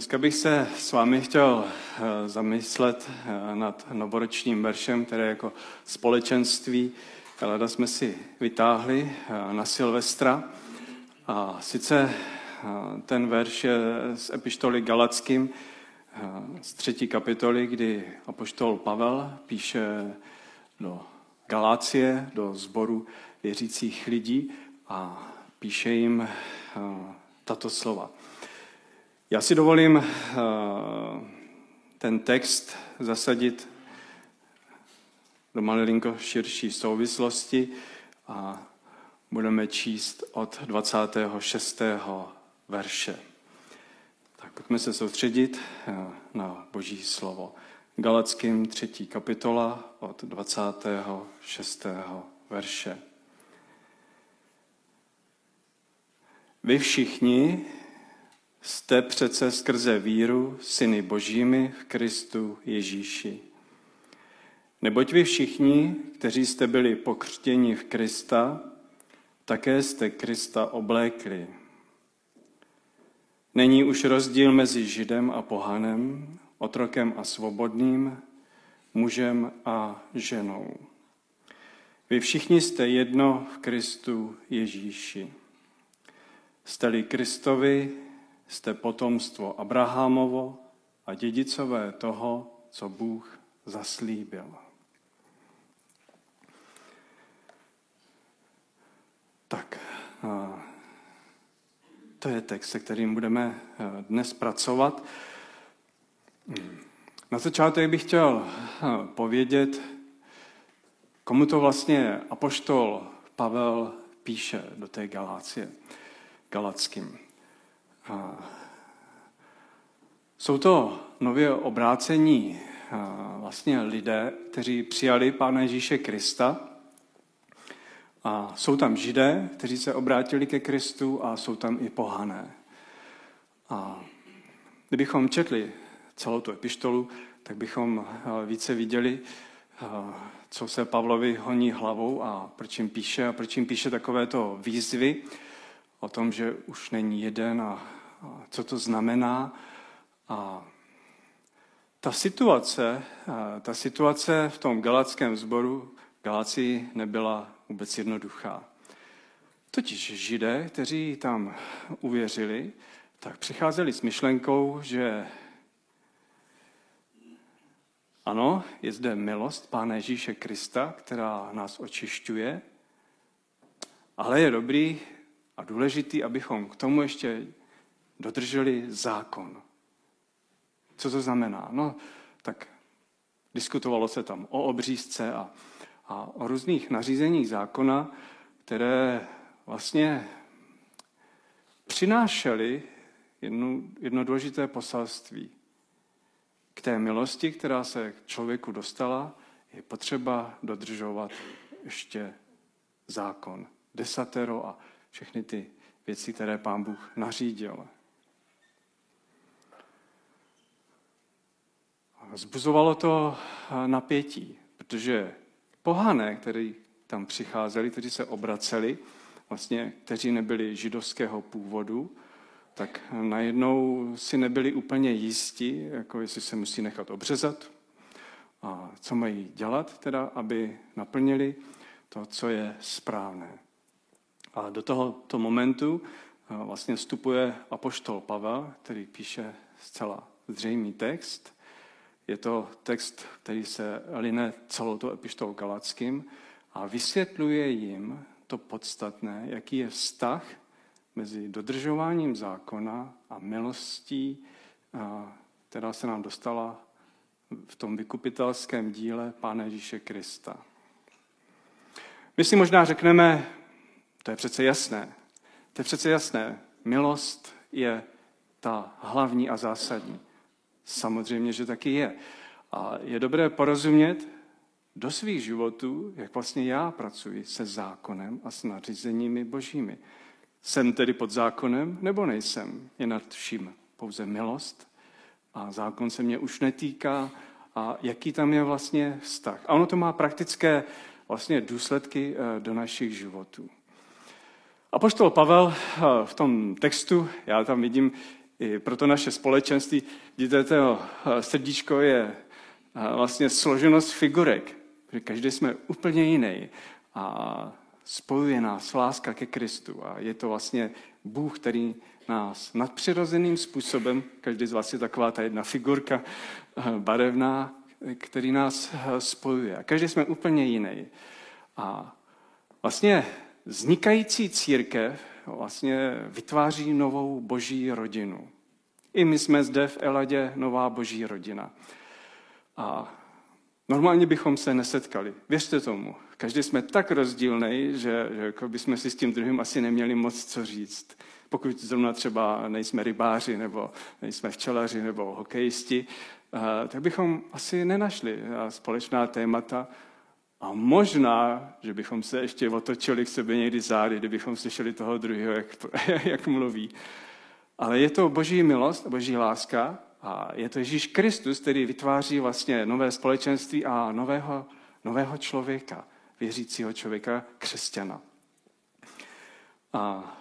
Dneska bych se s vámi chtěl eh, zamyslet eh, nad novoročním veršem, které jako společenství leda jsme si vytáhli eh, na Silvestra. A sice ten verš je z epištoly Galackým z třetí kapitoly, kdy apoštol Pavel píše do Galácie, do sboru věřících lidí a píše jim tato slova. Já si dovolím eh, ten text zasadit do malinko širší souvislosti a budeme číst od 26. verše. Tak pojďme se soustředit eh, na Boží slovo. Galackým 3. kapitola od 26. verše. Vy všichni Jste přece skrze víru syny božími v Kristu Ježíši. Neboť vy všichni, kteří jste byli pokřtěni v Krista, také jste Krista oblékli. Není už rozdíl mezi Židem a pohanem, otrokem a svobodným, mužem a ženou. Vy všichni jste jedno v Kristu Ježíši. Jste-li Kristovi, jste potomstvo Abrahamovo a dědicové toho, co Bůh zaslíbil. Tak, to je text, se kterým budeme dnes pracovat. Na začátek bych chtěl povědět, komu to vlastně apoštol Pavel píše do té Galácie, Galackým. Jsou to nově obrácení vlastně lidé, kteří přijali Pána Ježíše Krista. A jsou tam židé, kteří se obrátili ke Kristu a jsou tam i pohané. A kdybychom četli celou tu epištolu, tak bychom více viděli, co se Pavlovi honí hlavou a proč jim píše a proč jim píše takovéto výzvy o tom, že už není jeden a, a co to znamená. A ta situace, ta situace v tom galackém sboru Galácii nebyla vůbec jednoduchá. Totiž židé, kteří tam uvěřili, tak přicházeli s myšlenkou, že ano, je zde milost Pána Ježíše Krista, která nás očišťuje, ale je dobrý a důležitý, abychom k tomu ještě dodrželi zákon. Co to znamená? No, tak diskutovalo se tam o obřízce a, a o různých nařízeních zákona, které vlastně přinášely jedno, jedno důležité poselství. K té milosti, která se k člověku dostala, je potřeba dodržovat ještě zákon, desatero a všechny ty věci, které pán Bůh nařídil. Zbuzovalo to napětí, protože pohané, kteří tam přicházeli, kteří se obraceli, vlastně, kteří nebyli židovského původu, tak najednou si nebyli úplně jistí, jako jestli se musí nechat obřezat a co mají dělat, teda, aby naplnili to, co je správné. A do tohoto momentu vlastně vstupuje apoštol Pavel, který píše zcela zřejmý text. Je to text, který se line celou to epištolou Galackým a vysvětluje jim to podstatné, jaký je vztah mezi dodržováním zákona a milostí, která se nám dostala v tom vykupitelském díle Pána Ježíše Krista. My si možná řekneme, to je přece jasné. To je přece jasné. Milost je ta hlavní a zásadní. Samozřejmě, že taky je. A je dobré porozumět do svých životů, jak vlastně já pracuji se zákonem a s nařízeními božími. Jsem tedy pod zákonem nebo nejsem? Je nad vším pouze milost a zákon se mě už netýká a jaký tam je vlastně vztah. A ono to má praktické vlastně důsledky eh, do našich životů. A poštol Pavel eh, v tom textu, já tam vidím i pro to naše společenství. Vidíte, to srdíčko je vlastně složenost figurek, že každý jsme úplně jiný a spojuje nás láska ke Kristu a je to vlastně Bůh, který nás nadpřirozeným způsobem, každý z vás je taková ta jedna figurka barevná, který nás spojuje. A každý jsme úplně jiný. A vlastně vznikající církev vlastně vytváří novou boží rodinu. I my jsme zde v Eladě nová boží rodina. A normálně bychom se nesetkali. Věřte tomu. Každý jsme tak rozdílný, že, že jako bychom si s tím druhým asi neměli moc co říct. Pokud zrovna třeba nejsme rybáři, nebo nejsme včelaři, nebo hokejisti, eh, tak bychom asi nenašli eh, společná témata. A možná, že bychom se ještě otočili k sobě někdy zády, kdybychom slyšeli toho druhého, jak, jak mluví. Ale je to boží milost, boží láska a je to Ježíš Kristus, který vytváří vlastně nové společenství a nového, nového člověka, věřícího člověka, křesťana. A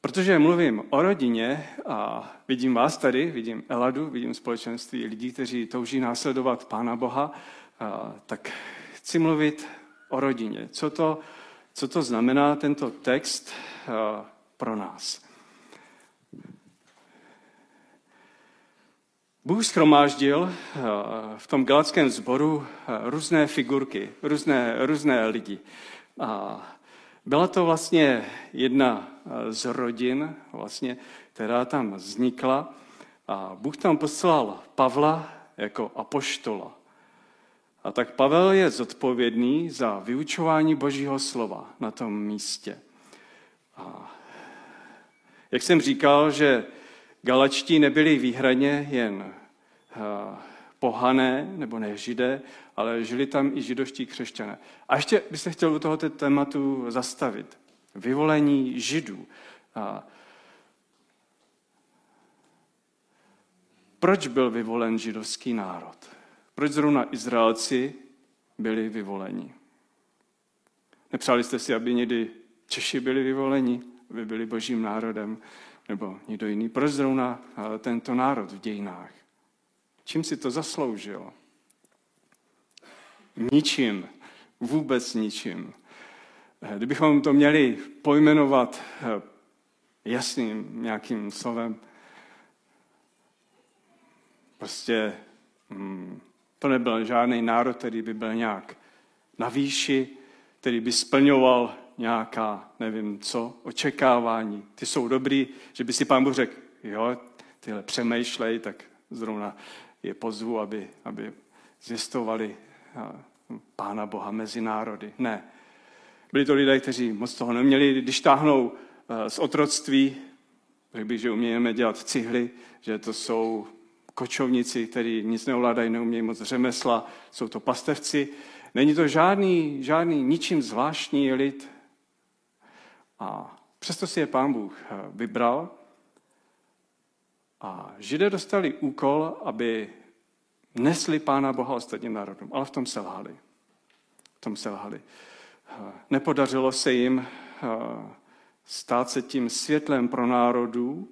protože mluvím o rodině a vidím vás tady, vidím Eladu, vidím společenství lidí, kteří touží následovat Pána Boha, tak chci mluvit o rodině. Co to, co to znamená tento text pro nás? Bůh schromáždil eh, v tom galackém sboru eh, různé figurky, různé, různé lidi. A byla to vlastně jedna eh, z rodin, vlastně, která tam vznikla. A Bůh tam poslal Pavla jako apoštola. A tak Pavel je zodpovědný za vyučování Božího slova na tom místě. A jak jsem říkal, že Galačtí nebyli výhradně jen eh, pohané, nebo ne židé, ale žili tam i židovští křesťané. A ještě bych se chtěl u tohoto tématu zastavit. Vyvolení židů. Proč byl vyvolen židovský národ? Proč zrovna Izraelci byli vyvoleni? Nepřáli jste si, aby někdy Češi byli vyvoleni, aby byli božím národem? nebo někdo jiný. Proč zrovna eh, tento národ v dějinách? Čím si to zasloužil? Ničím. Vůbec ničím. Eh, kdybychom to měli pojmenovat eh, jasným nějakým slovem, prostě hmm, to nebyl žádný národ, který by byl nějak na výši, který by splňoval nějaká, nevím co, očekávání. Ty jsou dobrý, že by si pán Bůh řekl, jo, tyhle přemýšlej, tak zrovna je pozvu, aby, aby zjistovali pána Boha mezi národy. Ne. Byli to lidé, kteří moc toho neměli. Když táhnou z otroctví, řekl bych, že umějeme dělat cihly, že to jsou kočovníci, kteří nic neovládají, neumějí moc řemesla, jsou to pastevci. Není to žádný, žádný ničím zvláštní lid, a přesto si je pán Bůh eh, vybral a židé dostali úkol, aby nesli pána Boha ostatním národům, ale v tom selhali. V tom selhali. Eh, nepodařilo se jim eh, stát se tím světlem pro národů,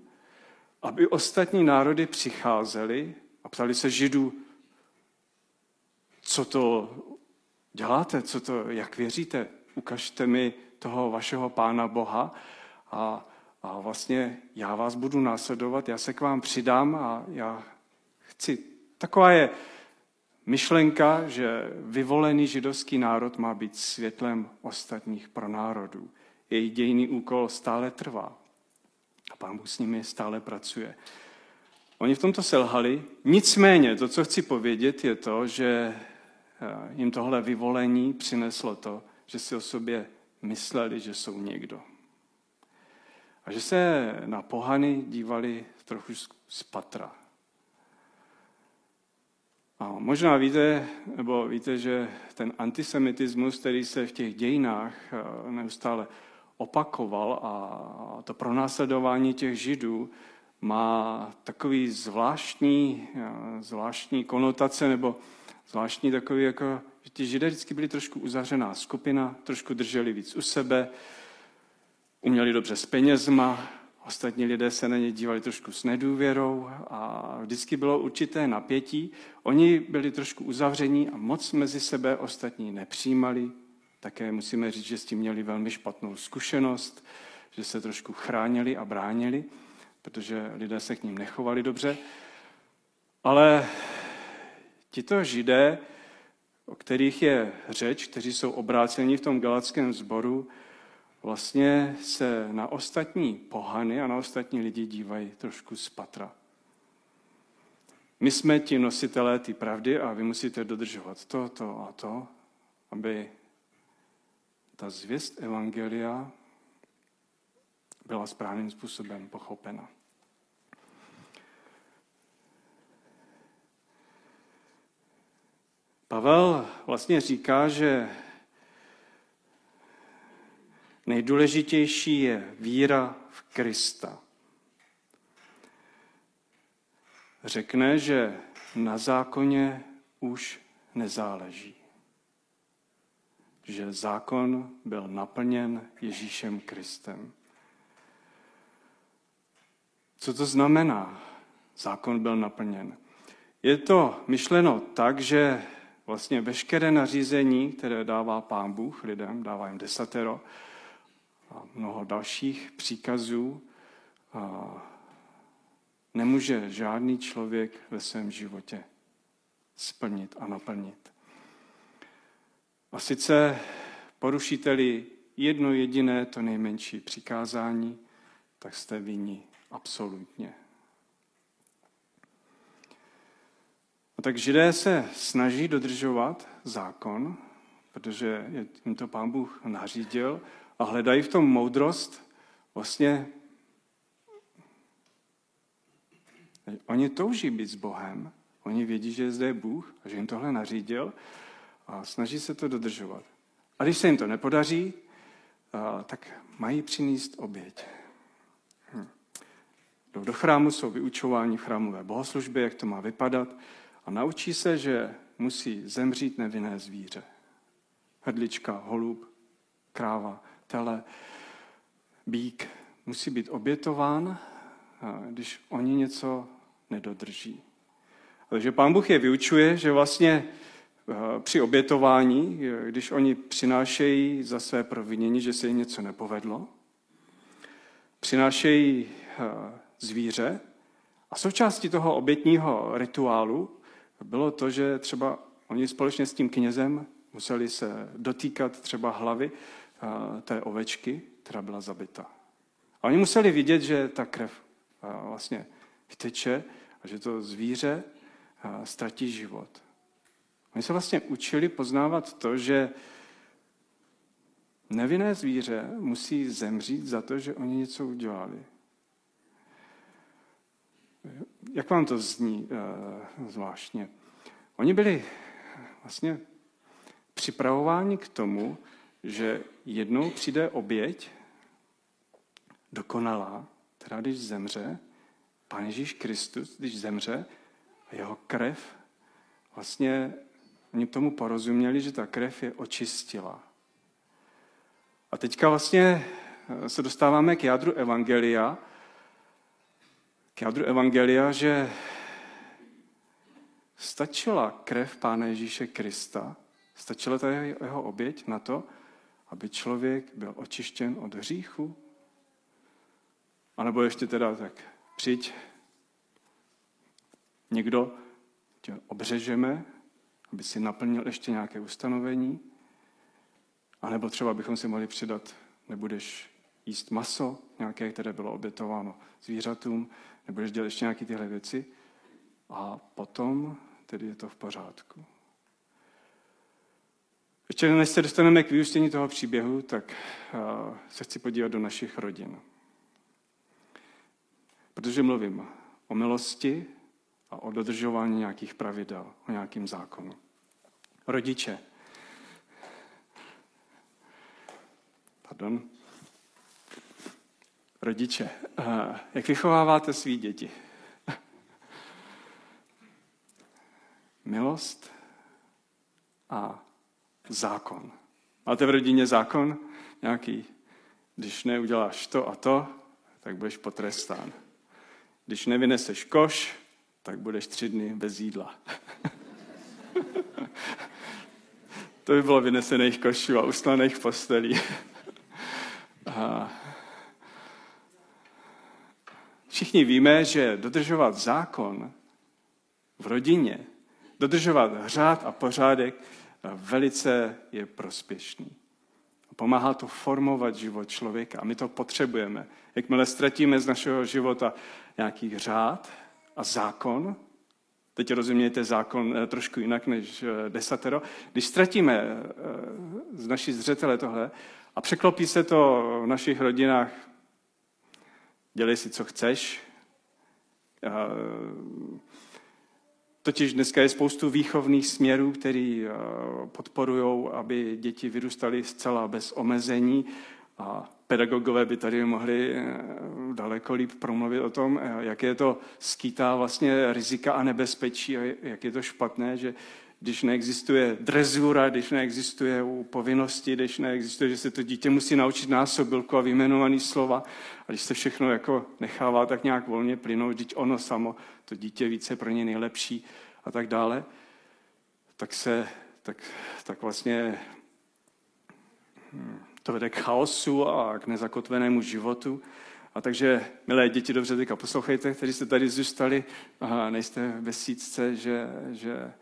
aby ostatní národy přicházely a ptali se židů, co to děláte, co to, jak věříte, ukažte mi toho vašeho pána Boha a, a vlastně já vás budu následovat, já se k vám přidám a já chci. Taková je myšlenka, že vyvolený židovský národ má být světlem ostatních pro národů. Její dějný úkol stále trvá. A pán Bůh s nimi stále pracuje. Oni v tomto selhali. Nicméně, to, co chci povědět, je to, že eh, jim tohle vyvolení přineslo to, že si o sobě mysleli, že jsou někdo. A že se na pohany dívali trochu z patra. A možná víte, nebo víte, že ten antisemitismus, který se v těch dějinách eh, neustále opakoval a to pronásledování těch židů má takový zvláštní, eh, zvláštní konotace nebo zvláštní takový jako že ti židé vždycky byli trošku uzavřená skupina, trošku drželi víc u sebe, uměli dobře s penězma, Ostatní lidé se na ně dívali trošku s nedůvěrou a vždycky bylo určité napětí. Oni byli trošku uzavření a moc mezi sebe ostatní nepřijímali. Také musíme říct, že s tím měli velmi špatnou zkušenost, že se trošku chránili a bránili, protože lidé se k ním nechovali dobře. Ale tito židé, o kterých je řeč, kteří jsou obráceni v tom galackém sboru, vlastně se na ostatní pohany a na ostatní lidi dívají trošku z patra. My jsme ti nositelé ty pravdy a vy musíte dodržovat to, to a to, aby ta zvěst Evangelia byla správným způsobem pochopena. Pavel vlastně říká, že nejdůležitější je víra v Krista. Řekne, že na zákoně už nezáleží. Že zákon byl naplněn Ježíšem Kristem. Co to znamená? Zákon byl naplněn. Je to myšleno tak, že vlastně veškeré nařízení, které dává pán Bůh lidem, dává jim desatero a mnoho dalších příkazů, nemůže žádný člověk ve svém životě splnit a naplnit. A sice porušíte-li jedno jediné, to nejmenší přikázání, tak jste vinni absolutně. A tak židé se snaží dodržovat zákon, protože jim to pán Bůh nařídil a hledají v tom moudrost. Vlastně oni touží být s Bohem, oni vědí, že zde je Bůh a že jim tohle nařídil a snaží se to dodržovat. A když se jim to nepodaří, tak mají přinést oběť. Hm. Jdou do chrámu, jsou vyučováni v chrámové bohoslužbě, jak to má vypadat a naučí se, že musí zemřít nevinné zvíře. Hrdlička, holub, kráva, tele, bík musí být obětován, když oni něco nedodrží. Takže pán Bůh je vyučuje, že vlastně při obětování, když oni přinášejí za své provinění, že se jim něco nepovedlo, přinášejí zvíře a součástí toho obětního rituálu bylo to, že třeba oni společně s tím knězem museli se dotýkat třeba hlavy té ovečky, která byla zabita. A oni museli vidět, že ta krev vlastně vyteče a že to zvíře ztratí život. Oni se vlastně učili poznávat to, že nevinné zvíře musí zemřít za to, že oni něco udělali. Jak vám to zní uh, zvláštně? Oni byli vlastně připravováni k tomu, že jednou přijde oběť, dokonalá, která když zemře, Pán Ježíš Kristus, když zemře, jeho krev, vlastně oni tomu porozuměli, že ta krev je očistila. A teďka vlastně se dostáváme k jádru Evangelia, k jádru Evangelia, že stačila krev Pána Ježíše Krista, stačila ta jeho oběť na to, aby člověk byl očištěn od hříchu? A nebo ještě teda tak, přijď, někdo tě obřežeme, aby si naplnil ještě nějaké ustanovení, a nebo třeba bychom si mohli přidat, nebudeš jíst maso, nějaké, které bylo obětováno zvířatům, nebudeš dělat ještě nějaké tyhle věci a potom tedy je to v pořádku. Ještě než se dostaneme k vyústění toho příběhu, tak se chci podívat do našich rodin. Protože mluvím o milosti a o dodržování nějakých pravidel, o nějakým zákonu. Rodiče. Pardon. Rodiče. Jak vychováváte svý děti? Milost a zákon. Máte v rodině zákon nějaký? Když neuděláš to a to, tak budeš potrestán. Když nevyneseš koš, tak budeš tři dny bez jídla. to by bylo vynesených košů a uslaných postelí. a všichni víme, že dodržovat zákon v rodině, dodržovat řád a pořádek velice je prospěšný. Pomáhá to formovat život člověka a my to potřebujeme. Jakmile ztratíme z našeho života nějaký řád a zákon, teď rozumějte zákon eh, trošku jinak než eh, desatero, když ztratíme eh, z naší zřetele tohle a překlopí se to v našich rodinách, dělej si, co chceš, Totiž dneska je spoustu výchovných směrů, které podporují, aby děti vyrůstaly zcela bez omezení a pedagogové by tady mohli eh, daleko líp promluvit o tom, eh, jak je to skýtá vlastně rizika a nebezpečí a jak je to špatné, že když neexistuje drezura, když neexistuje povinnosti, když neexistuje, že se to dítě musí naučit násobilku a vyjmenovaný slova, a když se všechno jako nechává tak nějak volně plynout, když ono samo, to dítě více pro ně nejlepší a tak dále, tak se, tak, tak vlastně hm, to vede k chaosu a k nezakotvenému životu. A takže, milé děti, dobře teďka poslouchejte, kteří jste tady zůstali a nejste ve sícce, že, že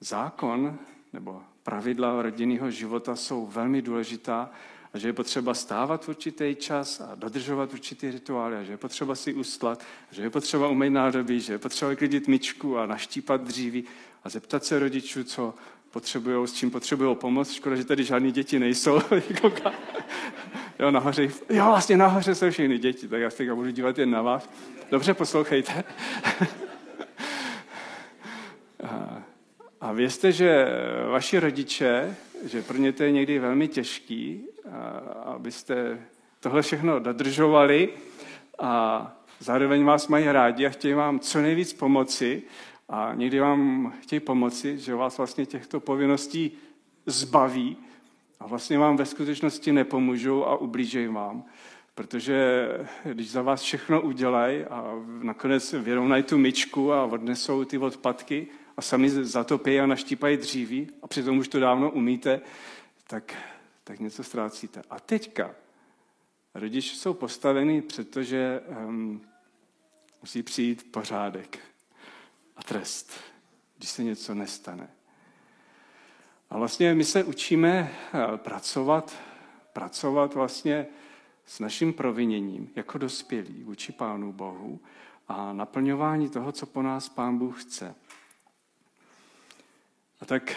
zákon nebo pravidla rodinného života jsou velmi důležitá a že je potřeba stávat v určitý čas a dodržovat určitý rituály a že je potřeba si ustlat, že je potřeba umýt nádobí, že je potřeba vyklidit myčku a naštípat dříví a zeptat se rodičů, co potřebují, s čím potřebují pomoc. Škoda, že tady žádní děti nejsou. jo, nahoře, jo, vlastně nahoře jsou všechny děti, tak já se budu dívat jen na vás. Dobře, poslouchejte. A vězte, že vaši rodiče, že pro ně to je někdy velmi těžký, abyste tohle všechno dodržovali a zároveň vás mají rádi a chtějí vám co nejvíc pomoci a někdy vám chtějí pomoci, že vás vlastně těchto povinností zbaví a vlastně vám ve skutečnosti nepomůžou a ublížejí vám. Protože když za vás všechno udělají a nakonec vyrovnají tu myčku a odnesou ty odpadky, a sami zatopí a naštípají dříví a přitom už to dávno umíte, tak, tak něco ztrácíte. A teďka rodiče jsou postaveni před to, že um, musí přijít pořádek a trest, když se něco nestane. A vlastně my se učíme eh, pracovat, pracovat vlastně s naším proviněním jako dospělí vůči Pánu Bohu a naplňování toho, co po nás Pán Bůh chce. A tak,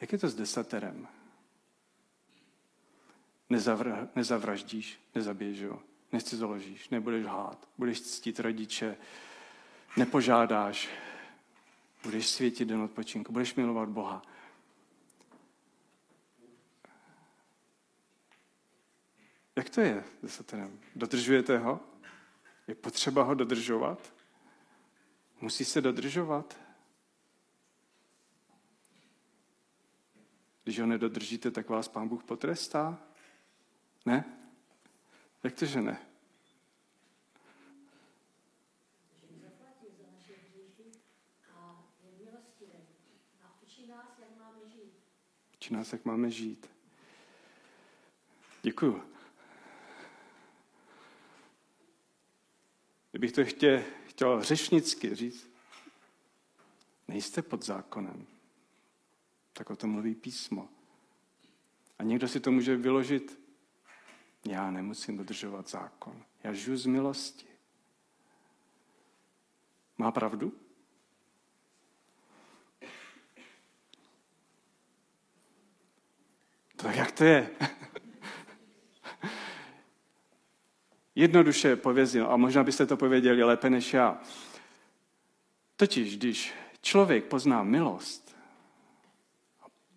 jak je to s desaterem? Nezavr, nezavraždíš, nezabiješ ho, založíš, nebudeš hát, budeš ctít rodiče, nepožádáš, budeš světit den odpočinku, budeš milovat Boha. Jak to je s desaterem? Dodržujete ho? Je potřeba ho dodržovat? Musí se dodržovat. Když ho nedodržíte, tak vás pán Bůh potrestá? Ne? Jak to, že ne? Učí nás, jak máme žít. Děkuju. Kdybych to chtěl, chtěl řešnicky říct, nejste pod zákonem. Tak o tom mluví písmo. A někdo si to může vyložit, já nemusím dodržovat zákon. Já žiju z milosti. Má pravdu? Tak jak to je? Jednoduše povězil, a možná byste to pověděli lépe než já. Totiž, když člověk pozná milost,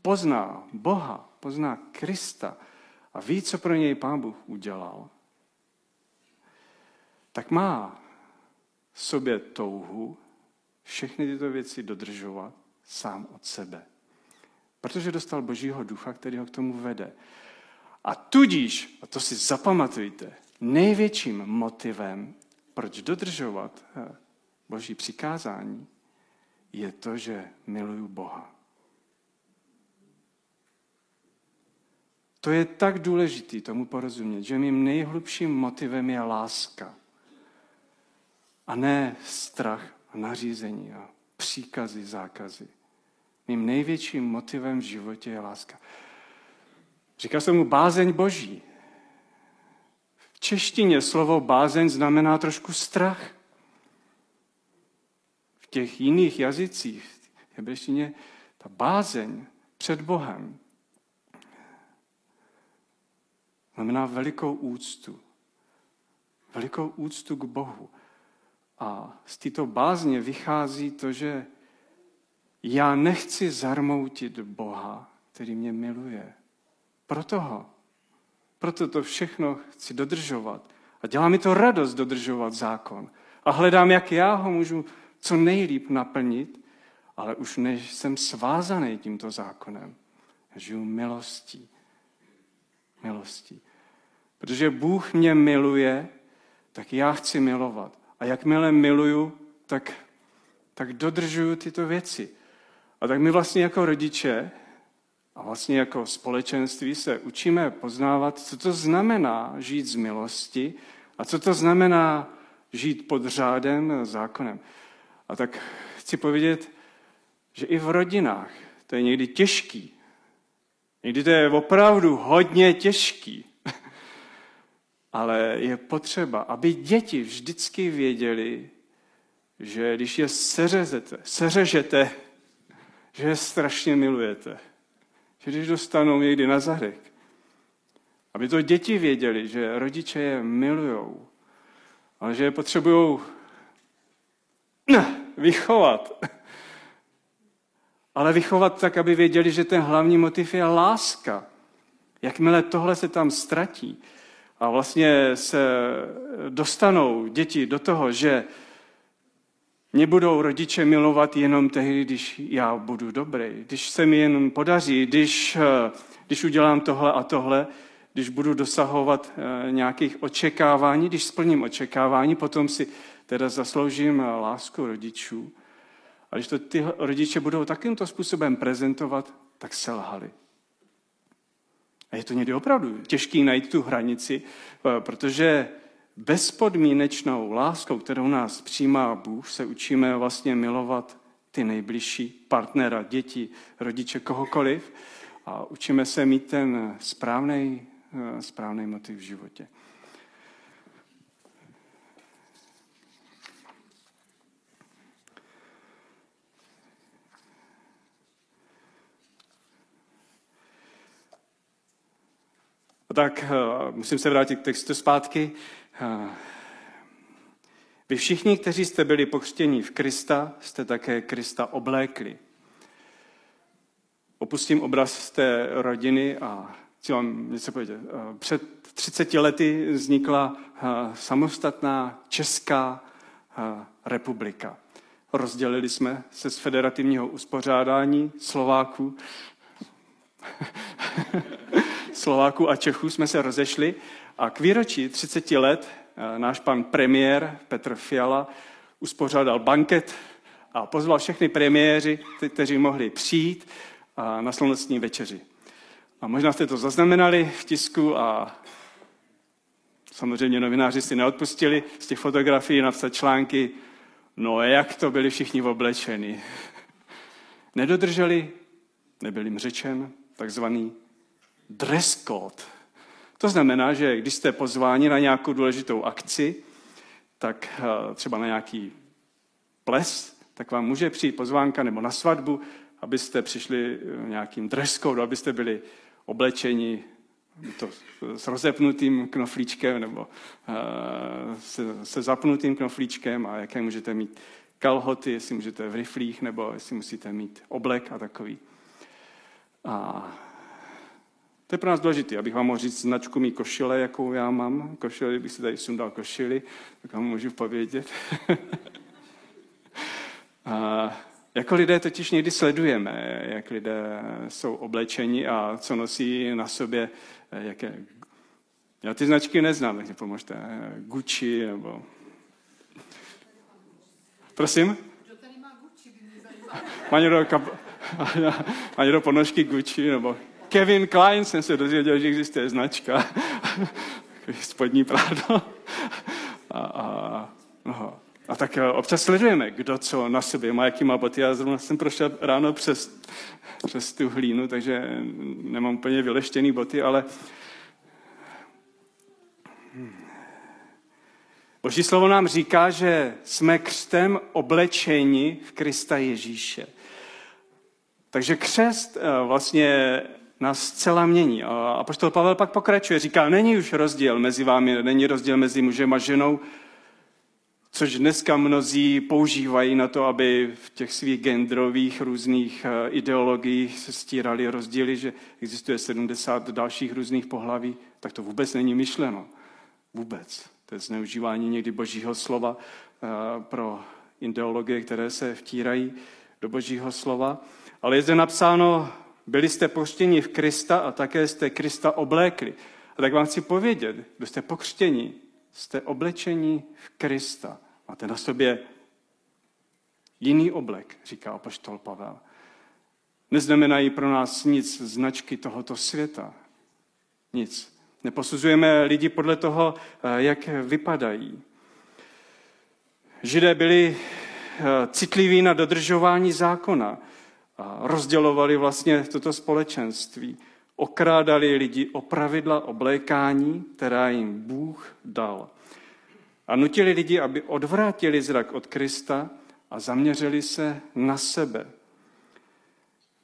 pozná Boha, pozná Krista a ví, co pro něj Pán Bůh udělal, tak má v sobě touhu všechny tyto věci dodržovat sám od sebe. Protože dostal Božího ducha, který ho k tomu vede. A tudíž, a to si zapamatujte, největším motivem, proč dodržovat eh, Boží přikázání, je to, že miluju Boha. To je tak důležité tomu porozumět, že mým nejhlubším motivem je láska. A ne strach a nařízení a příkazy, zákazy. Mým největším motivem v životě je láska. Říká se mu bázeň boží. V češtině slovo bázeň znamená trošku strach. V těch jiných jazycích, v hebrejštině, ta bázeň před Bohem znamená velikou úctu. Velikou úctu k Bohu. A z této bázně vychází to, že já nechci zarmoutit Boha, který mě miluje. Proto ho. Proto to všechno chci dodržovat. A dělá mi to radost dodržovat zákon. A hledám, jak já ho můžu co nejlíp naplnit, ale už než jsem svázaný tímto zákonem. Žiju milostí. Milostí. Protože Bůh mě miluje, tak já chci milovat. A jakmile miluju, tak, tak dodržuju tyto věci. A tak my vlastně jako rodiče a vlastně jako společenství se učíme poznávat, co to znamená žít z milosti a co to znamená žít pod řádem, zákonem. A tak chci povědět, že i v rodinách to je někdy těžký. Někdy to je opravdu hodně těžký. Ale je potřeba, aby děti vždycky věděli, že když je seřezete, seřežete, že je strašně milujete. Že když dostanou někdy na zadek, aby to děti věděli, že rodiče je milujou, ale že je potřebují vychovat. Ale vychovat tak, aby věděli, že ten hlavní motiv je láska. Jakmile tohle se tam ztratí a vlastně se dostanou děti do toho, že mě budou rodiče milovat jenom tehdy, když já budu dobrý, když se mi jen podaří, když, eh, když udělám tohle a tohle, když budu dosahovat eh, nějakých očekávání, když splním očekávání, potom si teda zasloužím eh, lásku rodičů. A když to ty rodiče budou takýmto způsobem prezentovat, tak selhali. A je to někdy opravdu těžké najít tu hranici, protože bezpodmínečnou láskou, kterou nás přijímá Bůh, se učíme vlastně milovat ty nejbližší partnera, děti, rodiče, kohokoliv a učíme se mít ten správný, eh, správný motiv v životě. Tak eh, musím se vrátit k textu zpátky. Vy všichni, kteří jste byli pokřtěni v Krista, jste také Krista oblékli. Opustím obraz z té rodiny a chci vám něco povědět. Před 30 lety vznikla samostatná Česká republika. Rozdělili jsme se z federativního uspořádání Slováků. Slováků a Čechů jsme se rozešli a k výročí 30 let eh, náš pan premiér Petr Fiala uspořádal banket a pozval všechny premiéři, kteří mohli přijít na sluneční večeři. A možná jste to zaznamenali v tisku a samozřejmě novináři si neodpustili z těch fotografií napsat články, no jak to byli všichni oblečeni. Nedodrželi, nebyl jim řečen, takzvaný dress code. To znamená, že když jste pozváni na nějakou důležitou akci, tak eh, třeba na nějaký ples, tak vám může přijít pozvánka nebo na svatbu, abyste přišli eh, nějakým dress code, abyste byli oblečeni to s rozepnutým knoflíčkem nebo eh, se, se zapnutým knoflíčkem a jaké můžete mít kalhoty, jestli můžete v riflích nebo jestli musíte mít oblek a takový. A to je pro nás důležité, abych vám mohl říct značku mý košile, jakou já mám. Košile, bych si tady sundal košili, tak vám můžu povědět. a jako lidé totiž někdy sledujeme, jak lidé jsou oblečeni a co nosí na sobě jaké... Já ty značky neznám, takže pomožte. Gucci nebo... Prosím? Kdo tady má Gucci, by mě zajímalo. kap... Má někdo ponožky Gucci nebo Kevin Klein, jsem se dozvěděl, že existuje značka. Spodní prádlo. A, a, no. a tak eh, občas sledujeme, kdo co na sobě má, jaký má boty. Já zrovna jsem prošel ráno přes, přes tu hlínu, takže nemám úplně vyleštěný boty, ale Boží slovo nám říká, že jsme křtem oblečeni v Krista Ježíše. Takže křest eh, vlastně nás zcela mění. A poštol Pavel pak pokračuje, říká, není už rozdíl mezi vámi, není rozdíl mezi mužem a ženou, což dneska mnozí používají na to, aby v těch svých genderových různých eh, ideologiích se stírali rozdíly, že existuje 70 dalších různých pohlaví, tak to vůbec není myšleno. Vůbec. To je zneužívání někdy božího slova eh, pro ideologie, které se vtírají do božího slova. Ale je zde napsáno, byli jste poštěni v Krista a také jste Krista oblékli. A tak vám chci povědět, kdo jste pokřtěni, jste oblečeni v Krista. Máte na sobě jiný oblek, říká apoštol Pavel. Neznamenají pro nás nic značky tohoto světa. Nic. Neposuzujeme lidi podle toho, eh, jak vypadají. Židé byli eh, citliví na dodržování zákona rozdělovali vlastně toto společenství. Okrádali lidi o pravidla oblékání, která jim Bůh dal. A nutili lidi, aby odvrátili zrak od Krista a zaměřili se na sebe.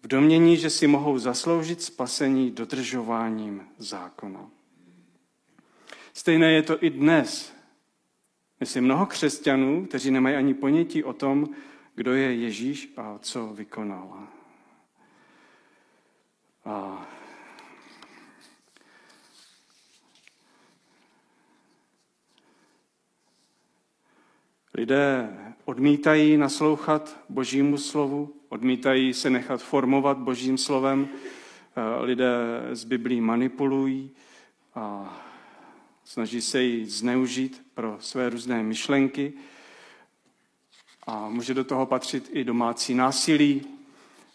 V domění, že si mohou zasloužit spasení dodržováním zákona. Stejné je to i dnes. Myslím mnoho křesťanů, kteří nemají ani ponětí o tom, kdo je Ježíš a co vykonal. A Lidé odmítají naslouchat Božímu slovu, odmítají se nechat formovat Božím slovem, lidé z Biblí manipulují a snaží se ji zneužít pro své různé myšlenky. A může do toho patřit i domácí násilí,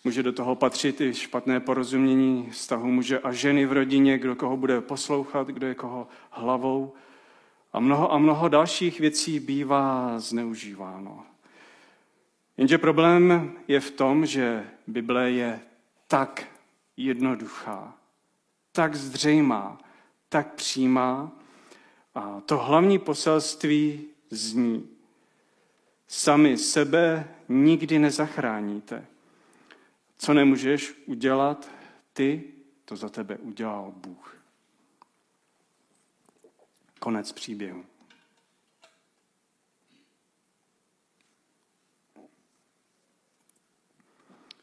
může do toho patřit i špatné porozumění vztahu muže a ženy v rodině, kdo koho bude poslouchat, kdo je koho hlavou. A mnoho a mnoho dalších věcí bývá zneužíváno. Jenže problém je v tom, že Bible je tak jednoduchá, tak zřejmá, tak přímá. A to hlavní poselství zní, Sami sebe nikdy nezachráníte. Co nemůžeš udělat ty, to za tebe udělal Bůh. Konec příběhu.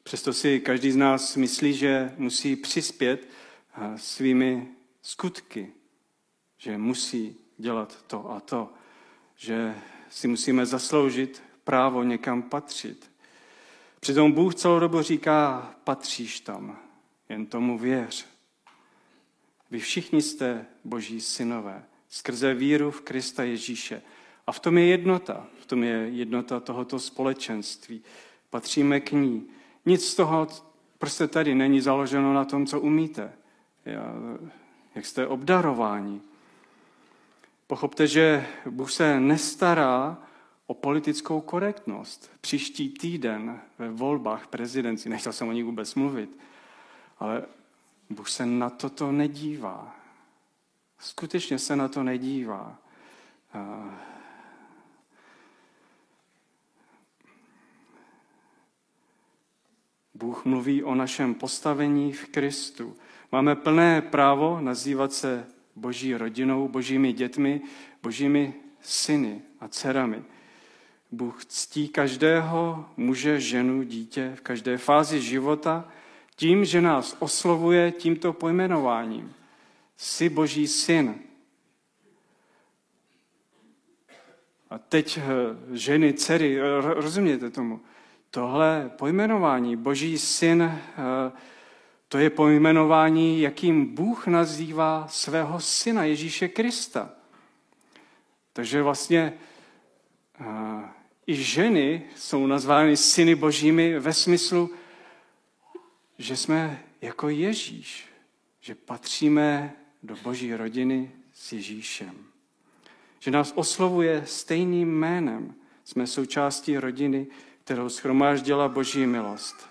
Přesto si každý z nás myslí, že musí přispět eh, svými skutky, že musí dělat to a to, že si musíme zasloužit právo někam patřit. Přitom Bůh celou dobu říká, patříš tam, jen tomu věř. Vy všichni jste boží synové, skrze víru v Krista Ježíše. A v tom je jednota, v tom je jednota tohoto společenství. Patříme k ní. Nic z toho prostě tady není založeno na tom, co umíte, jak jste obdarováni. Pochopte, že Bůh se nestará o politickou korektnost. Příští týden ve volbách prezidenci, nechtěl jsem o nich vůbec mluvit, ale Bůh se na toto nedívá. Skutečně se na to nedívá. Bůh mluví o našem postavení v Kristu. Máme plné právo nazývat se boží rodinou, božími dětmi, božími syny a dcerami. Bůh ctí každého muže, ženu, dítě v každé fázi života tím, že nás oslovuje tímto pojmenováním. Jsi boží syn. A teď eh, ženy, dcery, rozumějte tomu, tohle pojmenování boží syn, eh, To je pojmenování, jakým Bůh nazývá svého syna Ježíše Krista. Takže vlastně uh, i ženy jsou nazvány syny božími ve smyslu, že jsme jako Ježíš, že patříme do boží rodiny s Ježíšem. Že nás oslovuje stejným jménem. Jsme součástí rodiny, kterou schromáždila boží milost.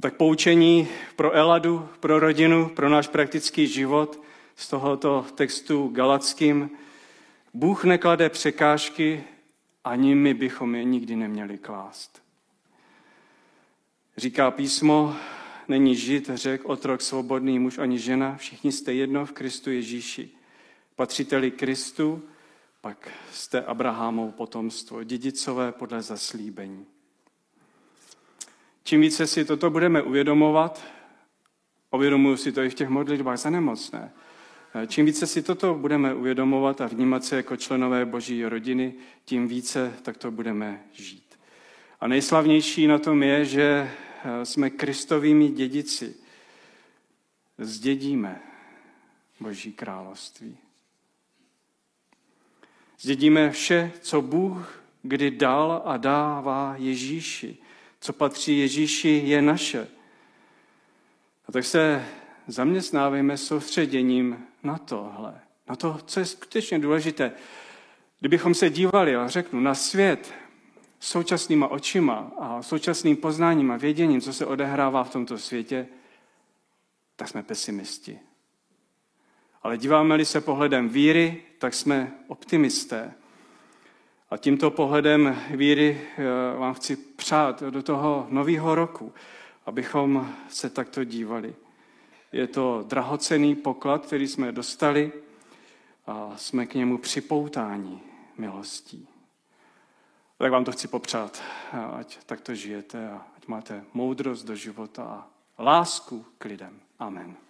A tak poučení pro Eladu, pro rodinu, pro náš praktický život z tohoto textu galackým. Bůh neklade překážky, ani my bychom je nikdy neměli klást. Říká písmo, není žid, řek, otrok, svobodný muž ani žena, všichni jste jedno v Kristu Ježíši. Patříte-li Kristu, pak jste Abrahamou potomstvo, dědicové podle zaslíbení. Čím více si toto budeme uvědomovat, uvědomuji si to i v těch modlitbách za nemocné, čím více si toto budeme uvědomovat a vnímat se jako členové boží rodiny, tím více takto budeme žít. A nejslavnější na tom je, že jsme kristovými dědici. Zdědíme boží království. Zdědíme vše, co Bůh kdy dal a dává Ježíši. Co patří Ježíši, je naše. A tak se zaměstnávejme soustředěním na tohle, na to, co je skutečně důležité. Kdybychom se dívali, a řeknu, na svět současnýma očima a současným poznáním a věděním, co se odehrává v tomto světě, tak jsme pesimisti. Ale díváme-li se pohledem víry, tak jsme optimisté. A tímto pohledem víry eh, vám chci přát do toho nového roku, abychom se takto dívali. Je to drahocený poklad, který jsme dostali a jsme k němu připoutáni milostí. Tak vám to chci popřát, ať takto žijete a ať máte moudrost do života a lásku k lidem. Amen.